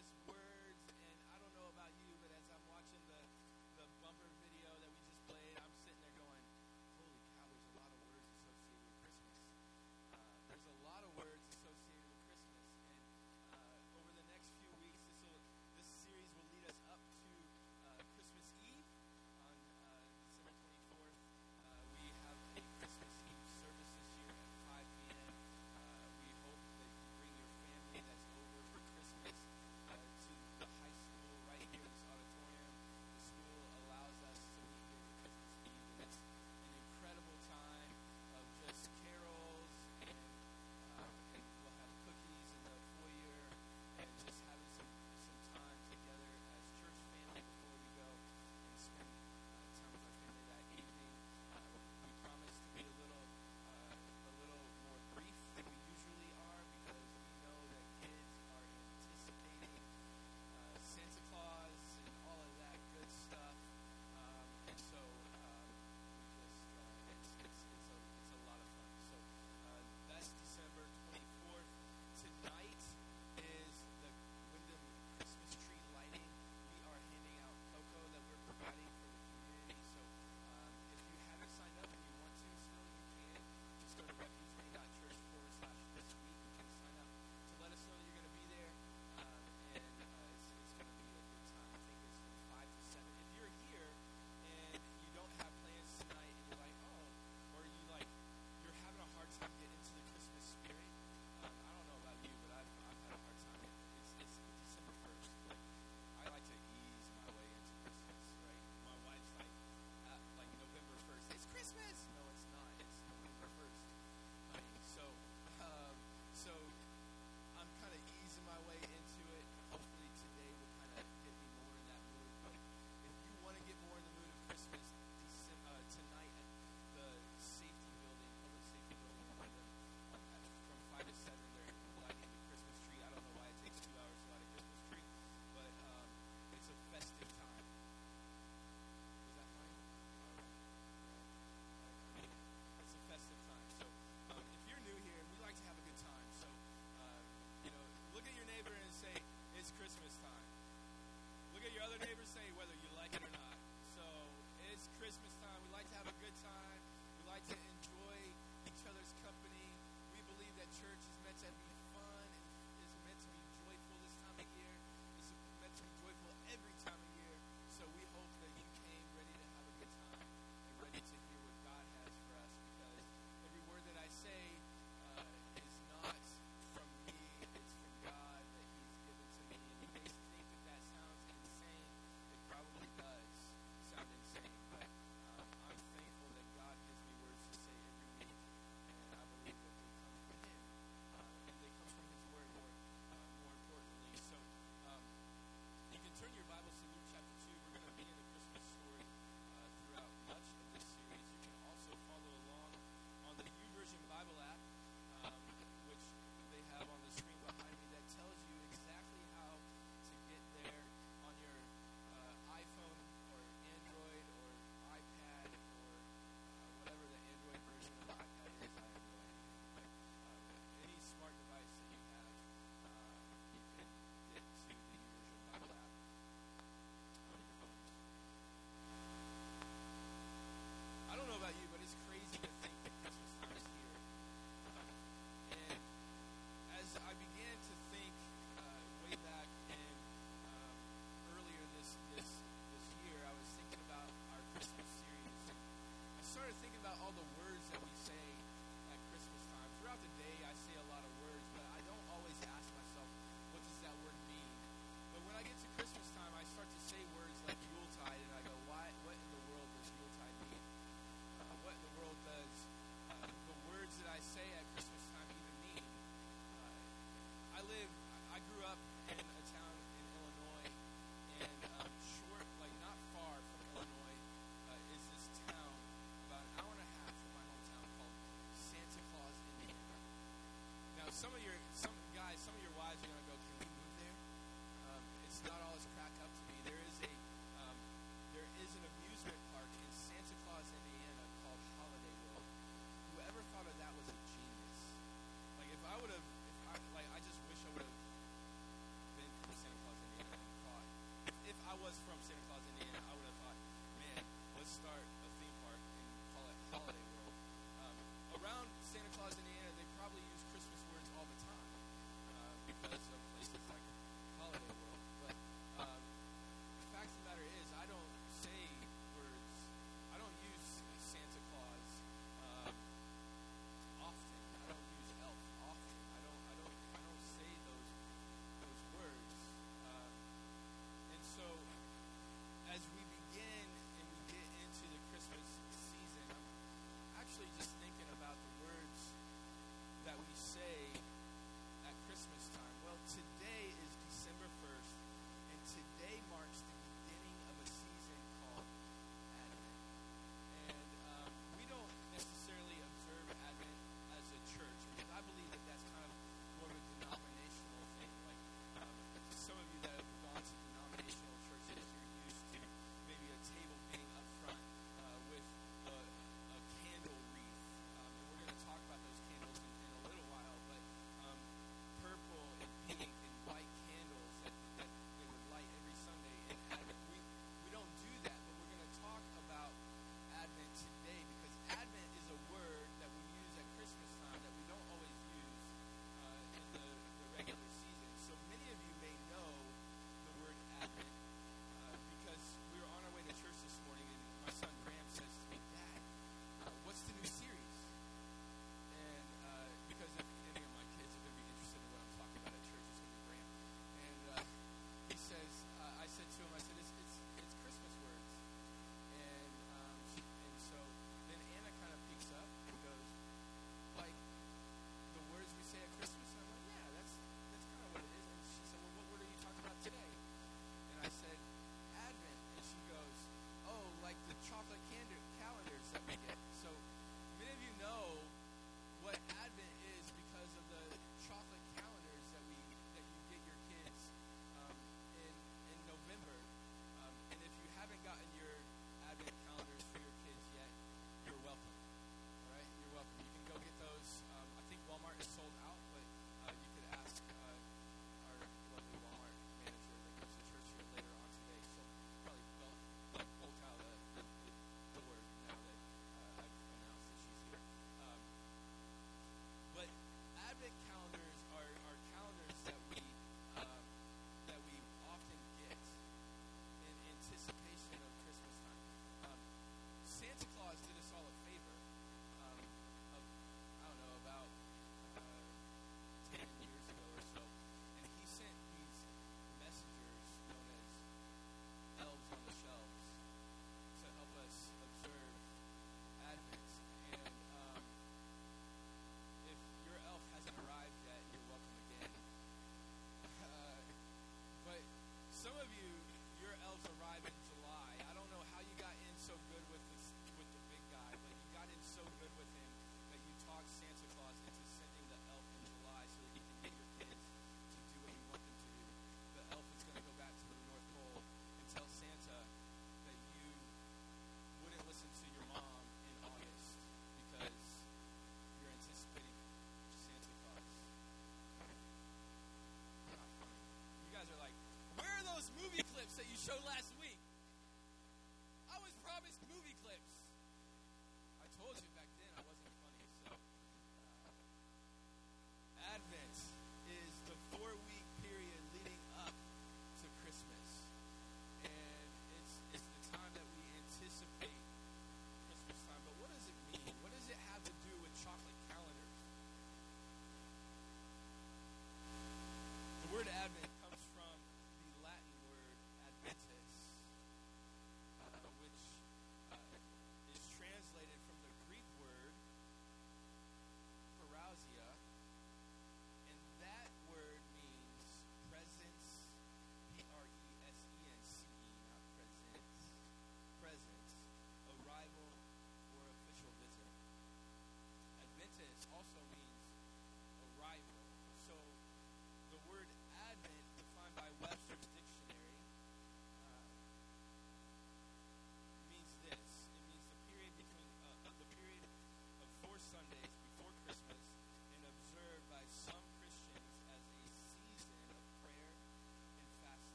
this world.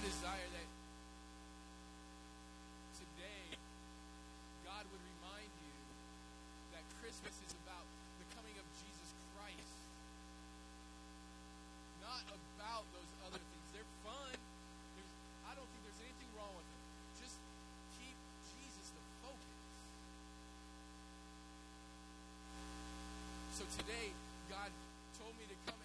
I desire that today God would remind you that Christmas is about the coming of Jesus Christ, not about those other things. They're fun. There's, I don't think there's anything wrong with them. Just keep Jesus the focus. So today, God told me to come.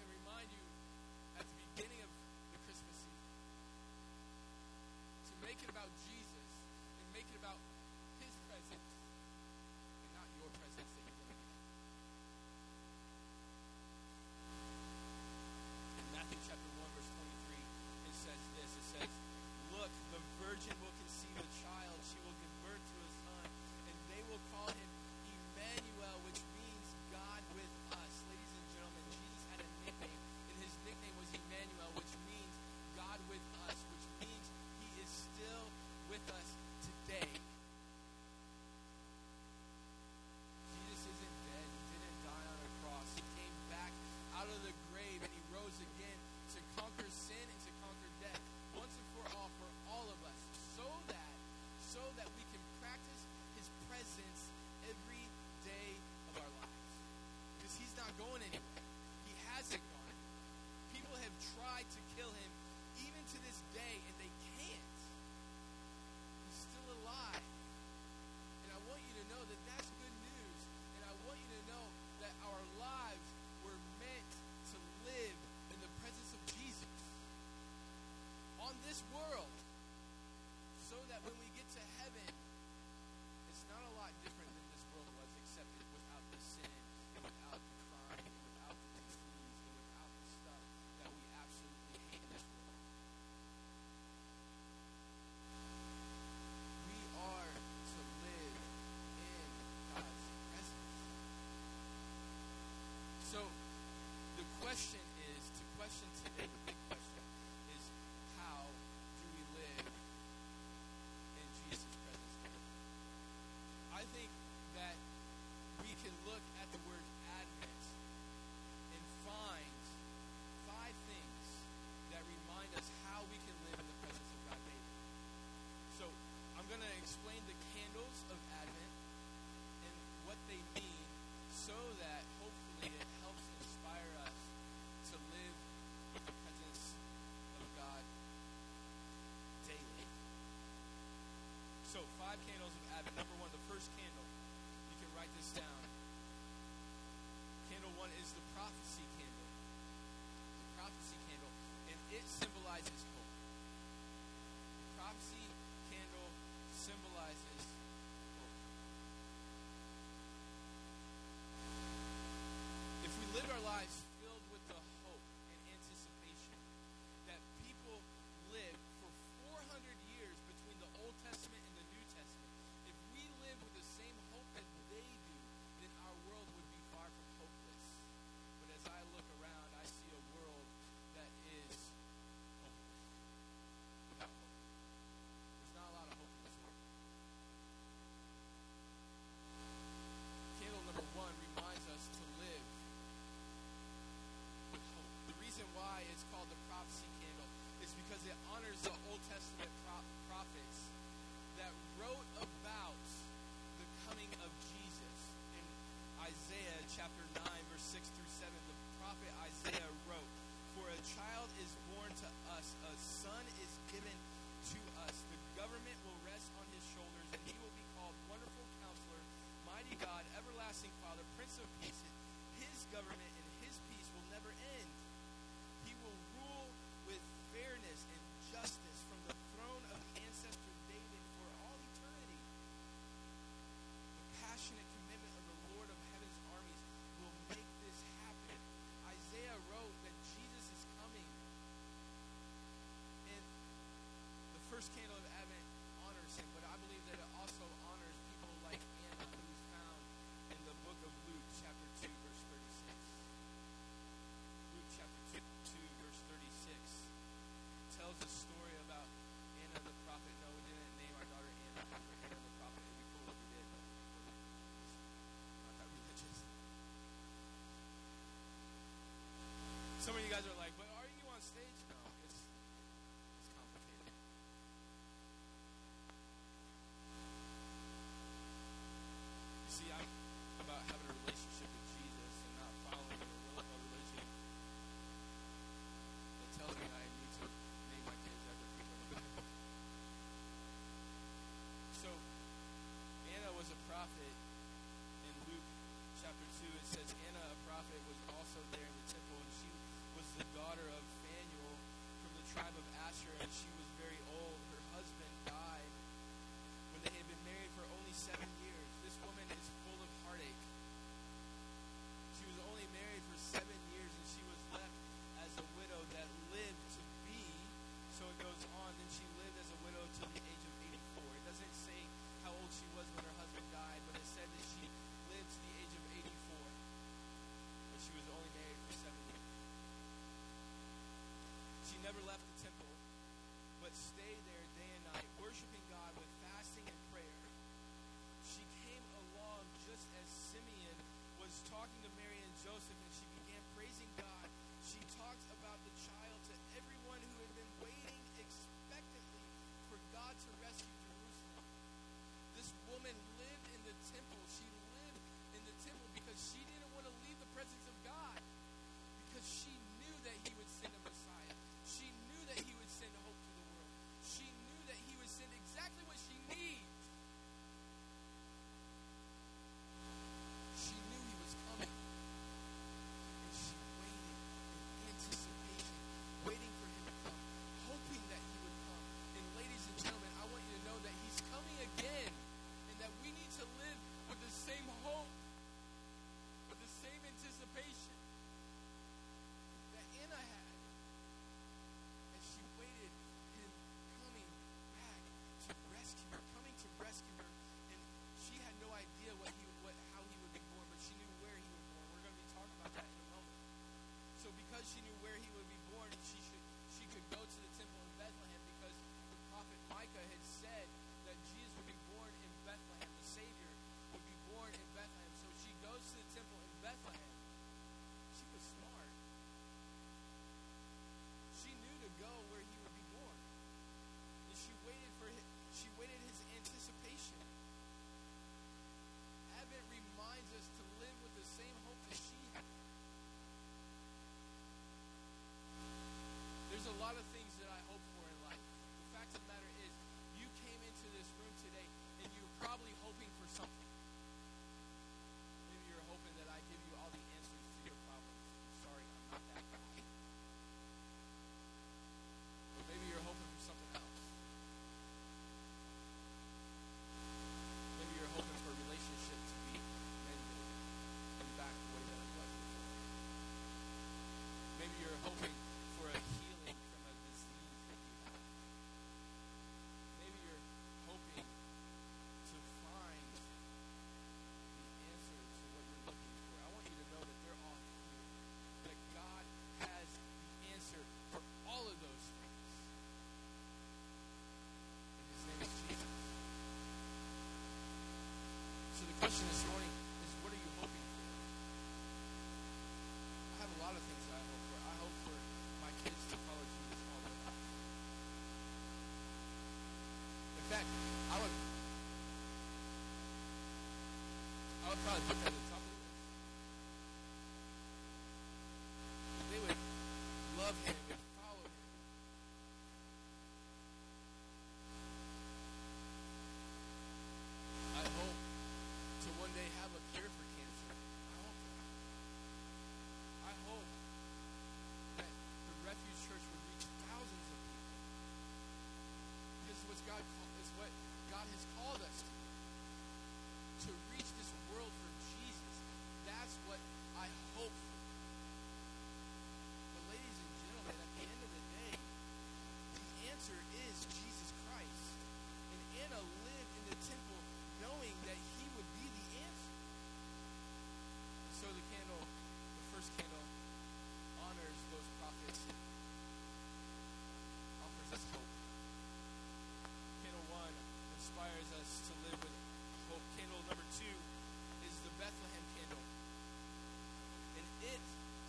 candle. You can write this down.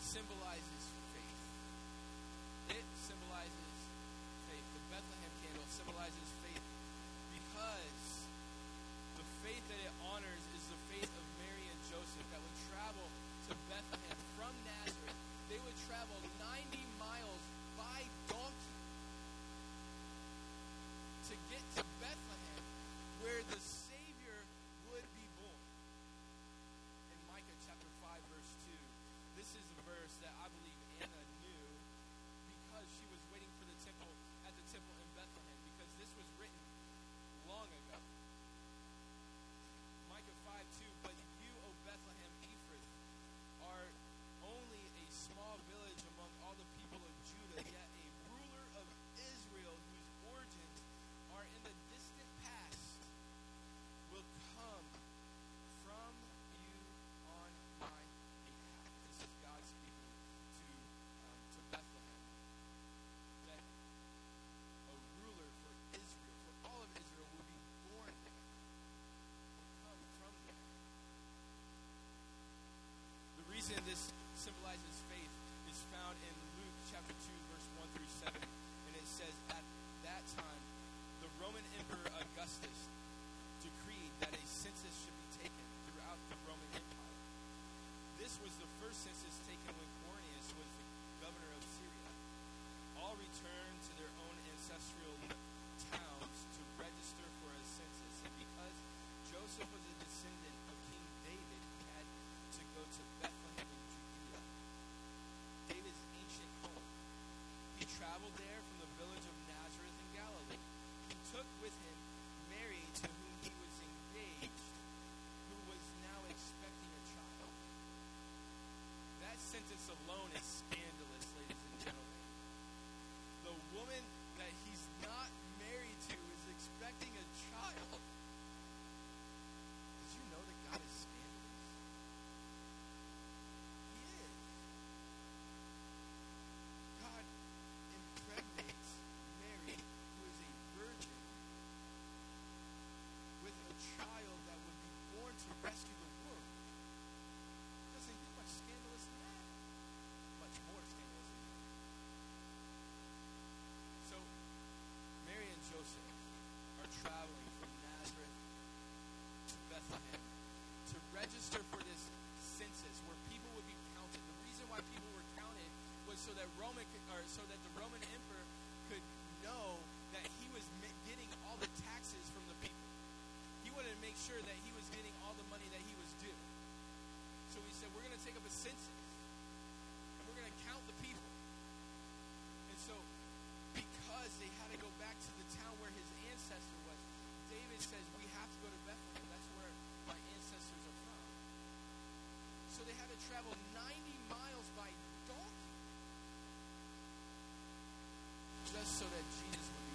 symbolizes faith. It symbolizes faith. The Bethlehem candle symbolizes faith because the faith that it honors is the faith of Mary and Joseph that would travel to Bethlehem from Nazareth. They would travel 90 miles by God sure that he was getting all the money that he was due. So we said, we're going to take up a census and we're going to count the people. And so, because they had to go back to the town where his ancestor was, David says, we have to go to Bethlehem. That's where my ancestors are from. So they had to travel 90 miles by donkey just so that Jesus would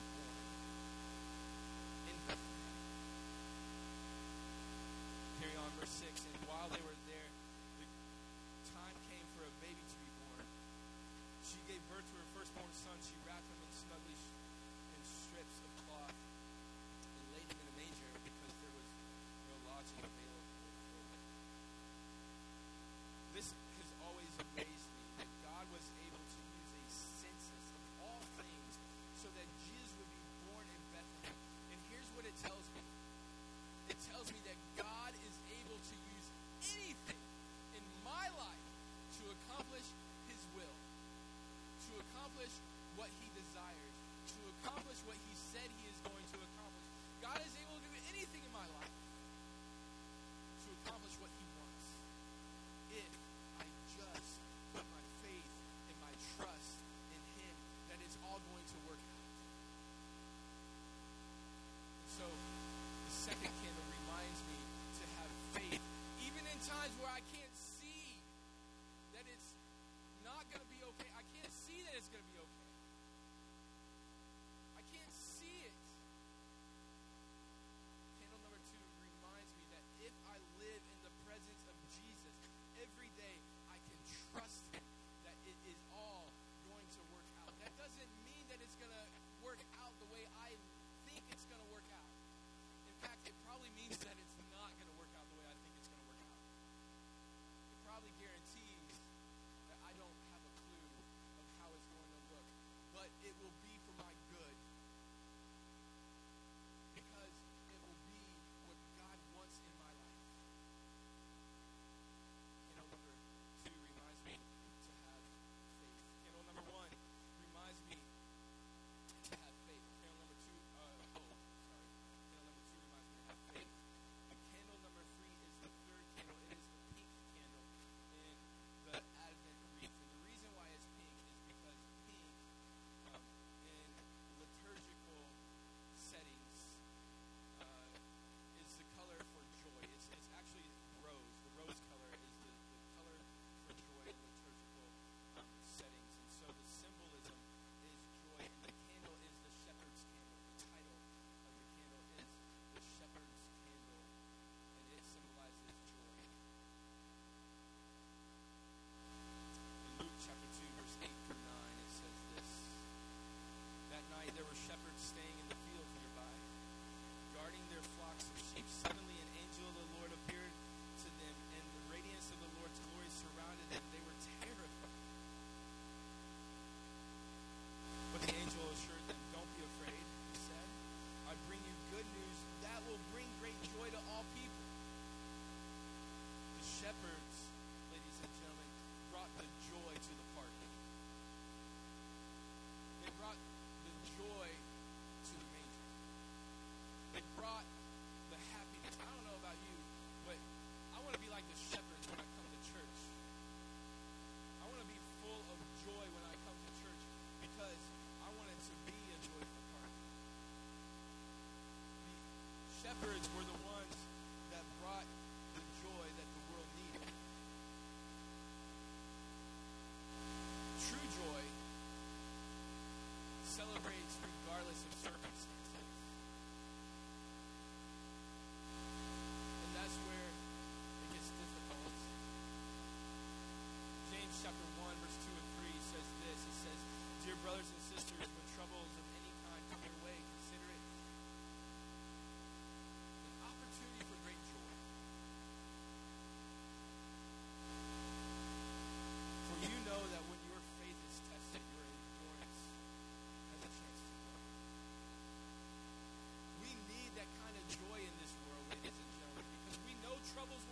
troubles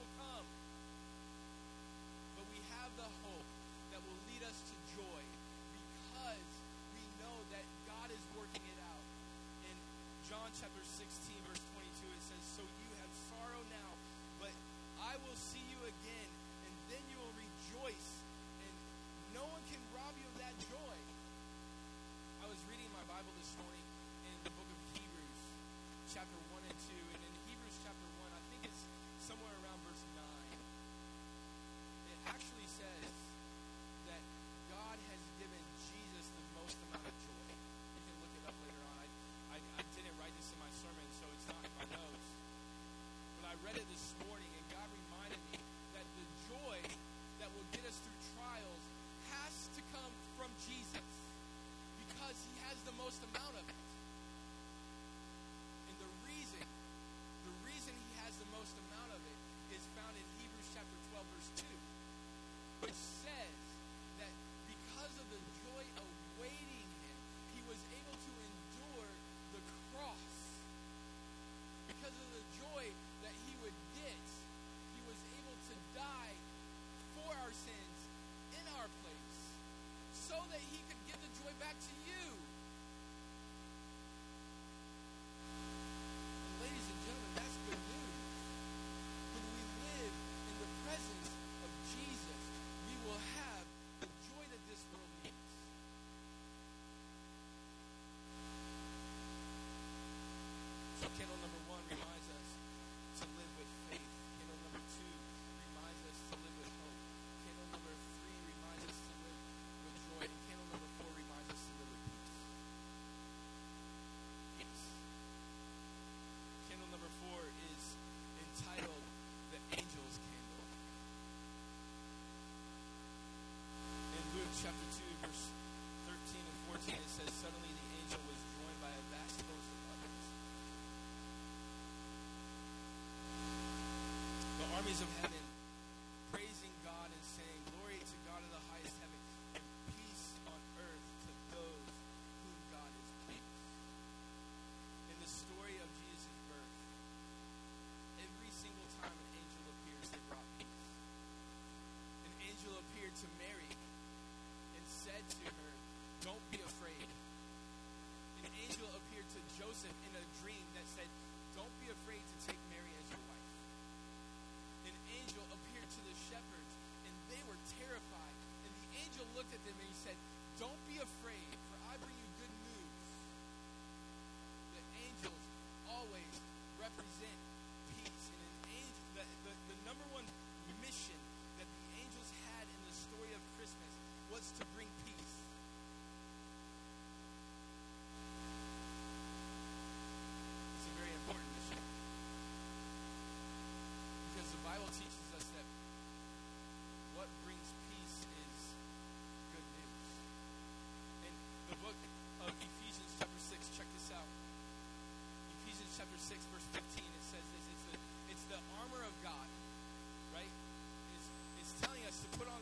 armies of heaven praising God and saying, Glory to God of the highest heaven and peace on earth to those whom God is pleased. In the story of Jesus' birth, every single time an angel appears, they brought peace. An angel appeared to Mary and said to her, Don't be afraid. An angel appeared to Joseph in a dream that said, Don't be afraid to take Mary as your wife angel appeared to the shepherds, and they were terrified. And the angel looked at them and he said, Don't be afraid, for I bring you good news. The angels always represent 6, verse 15, it says this it's the, it's the armor of God, right? It's, it's telling us to put on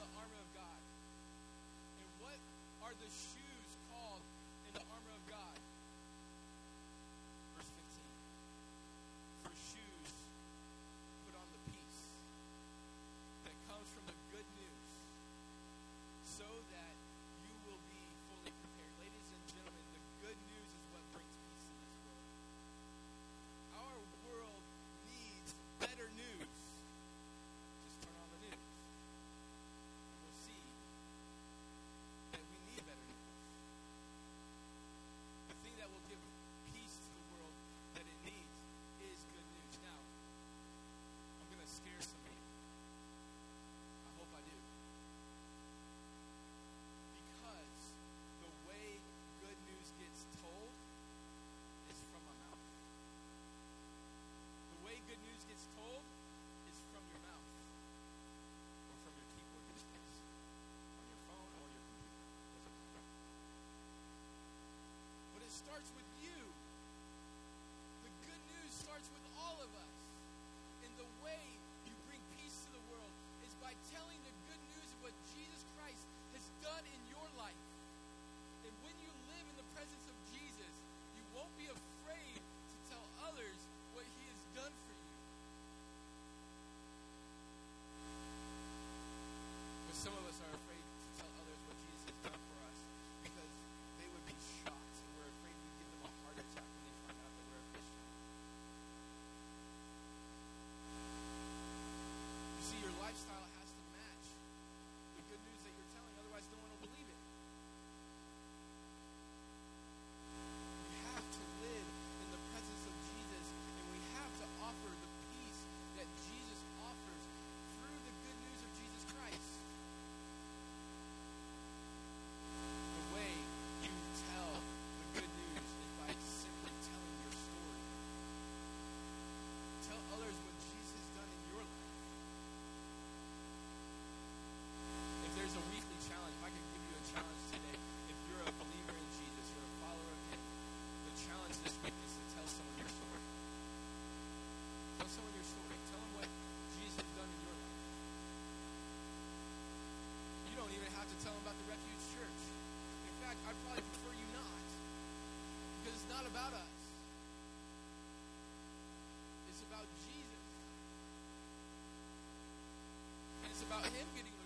am getting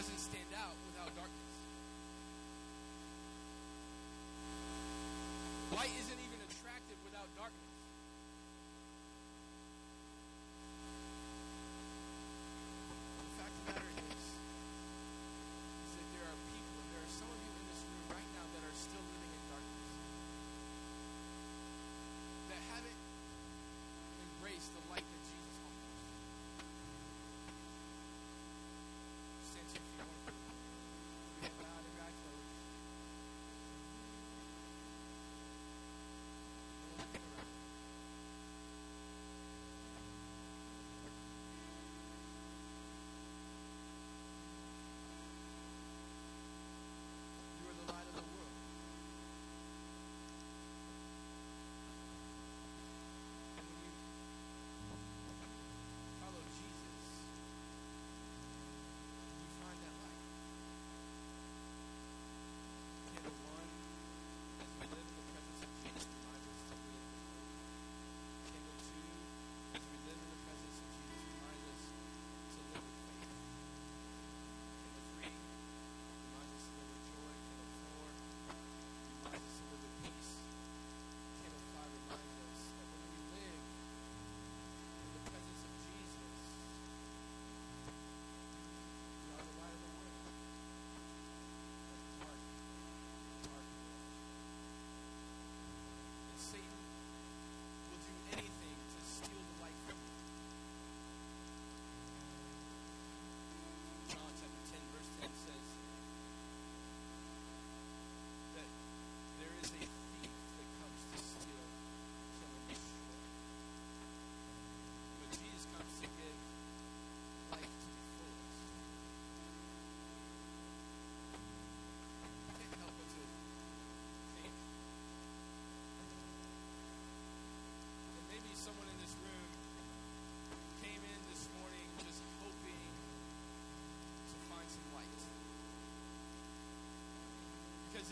doesn't stand out without darkness. Light isn't even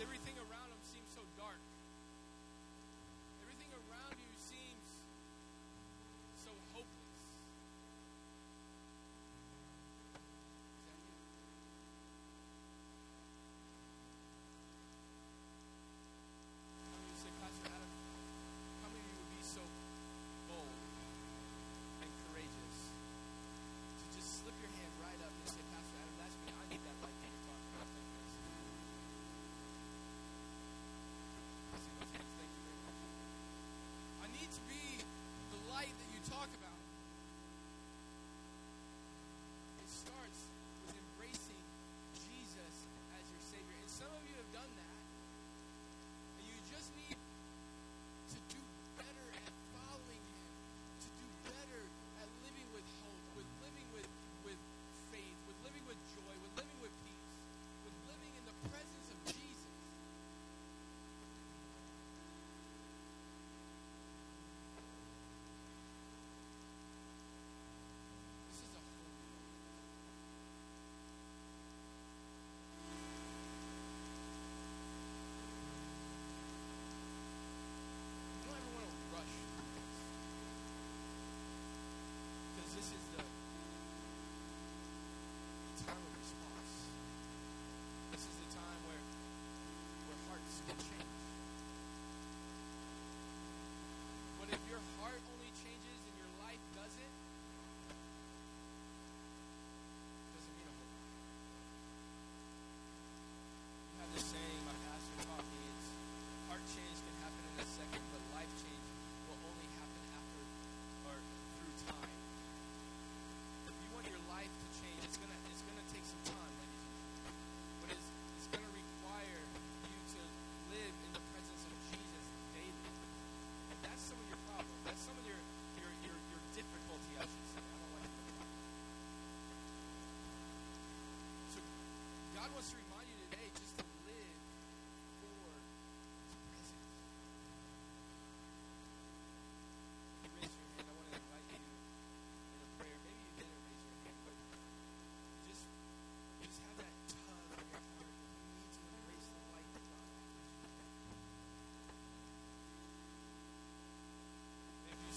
everything around him seems so dark. To be the light that you talk about. second, but life change will only happen after or through time. If you want your life to change, it's gonna it's gonna take some time, ladies and gentlemen. But it's it's gonna require you to live in the presence of Jesus daily. And that's some of your problem. That's some of your your your, your difficulty, I should say. I don't like So God wants to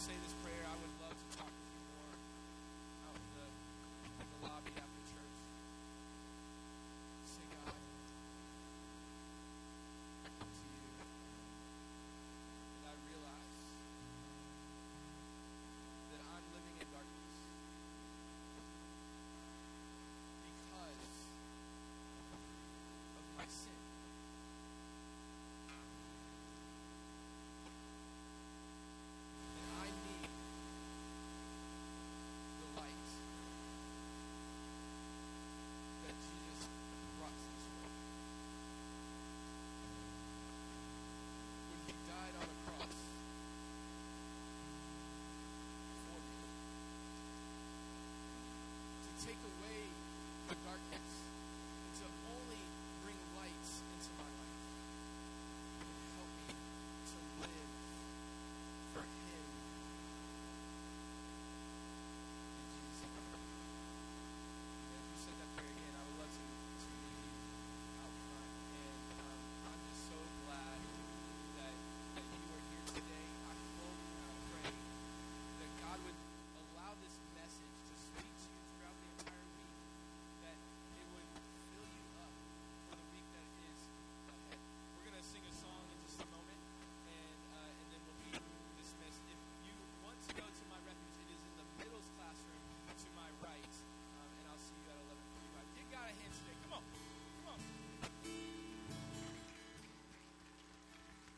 say this prayer.